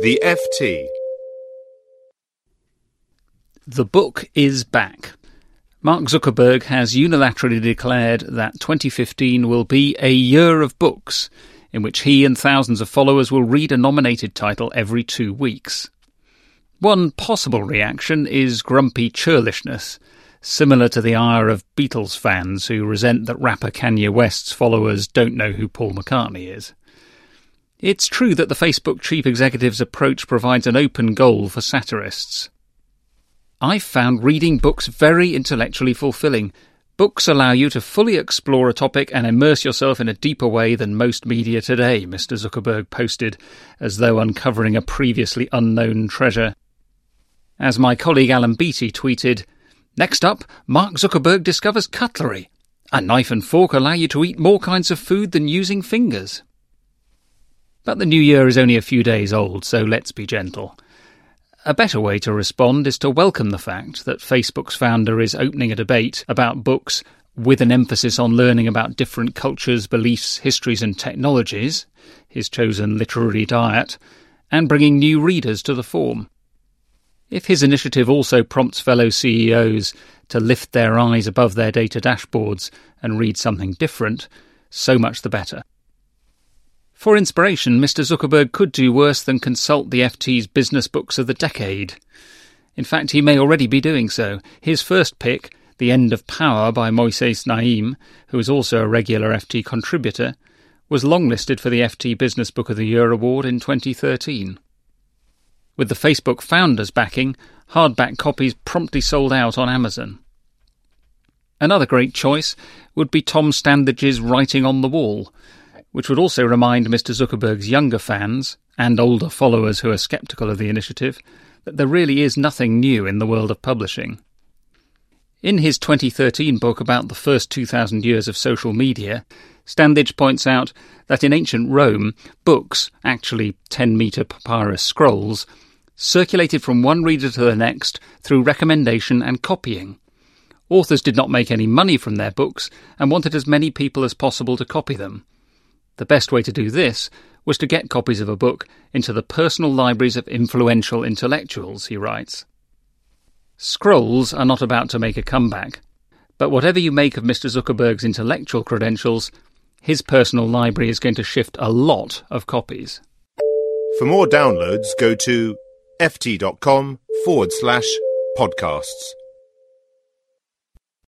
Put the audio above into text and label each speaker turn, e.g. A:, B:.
A: The FT.
B: The book is back. Mark Zuckerberg has unilaterally declared that 2015 will be a year of books, in which he and thousands of followers will read a nominated title every two weeks. One possible reaction is grumpy churlishness, similar to the ire of Beatles fans who resent that rapper Kanye West's followers don't know who Paul McCartney is. It's true that the Facebook chief executive's approach provides an open goal for satirists. I've found reading books very intellectually fulfilling. Books allow you to fully explore a topic and immerse yourself in a deeper way than most media today, Mr. Zuckerberg posted, as though uncovering a previously unknown treasure. As my colleague Alan Beattie tweeted, Next up, Mark Zuckerberg discovers cutlery. A knife and fork allow you to eat more kinds of food than using fingers. But the new year is only a few days old, so let's be gentle. A better way to respond is to welcome the fact that Facebook's founder is opening a debate about books with an emphasis on learning about different cultures, beliefs, histories, and technologies, his chosen literary diet, and bringing new readers to the form. If his initiative also prompts fellow CEOs to lift their eyes above their data dashboards and read something different, so much the better. For inspiration, Mr. Zuckerberg could do worse than consult the FT's business books of the decade. In fact, he may already be doing so. His first pick, The End of Power by Moises Naim, who is also a regular FT contributor, was longlisted for the FT Business Book of the Year award in 2013. With the Facebook founders backing, hardback copies promptly sold out on Amazon. Another great choice would be Tom Standage's Writing on the Wall, which would also remind Mr. Zuckerberg's younger fans and older followers who are skeptical of the initiative that there really is nothing new in the world of publishing. In his 2013 book about the first 2,000 years of social media, Standage points out that in ancient Rome, books, actually 10 metre papyrus scrolls, circulated from one reader to the next through recommendation and copying. Authors did not make any money from their books and wanted as many people as possible to copy them. The best way to do this was to get copies of a book into the personal libraries of influential intellectuals, he writes. Scrolls are not about to make a comeback, but whatever you make of Mr. Zuckerberg's intellectual credentials, his personal library is going to shift a lot of copies.
A: For more downloads, go to ft.com forward slash podcasts.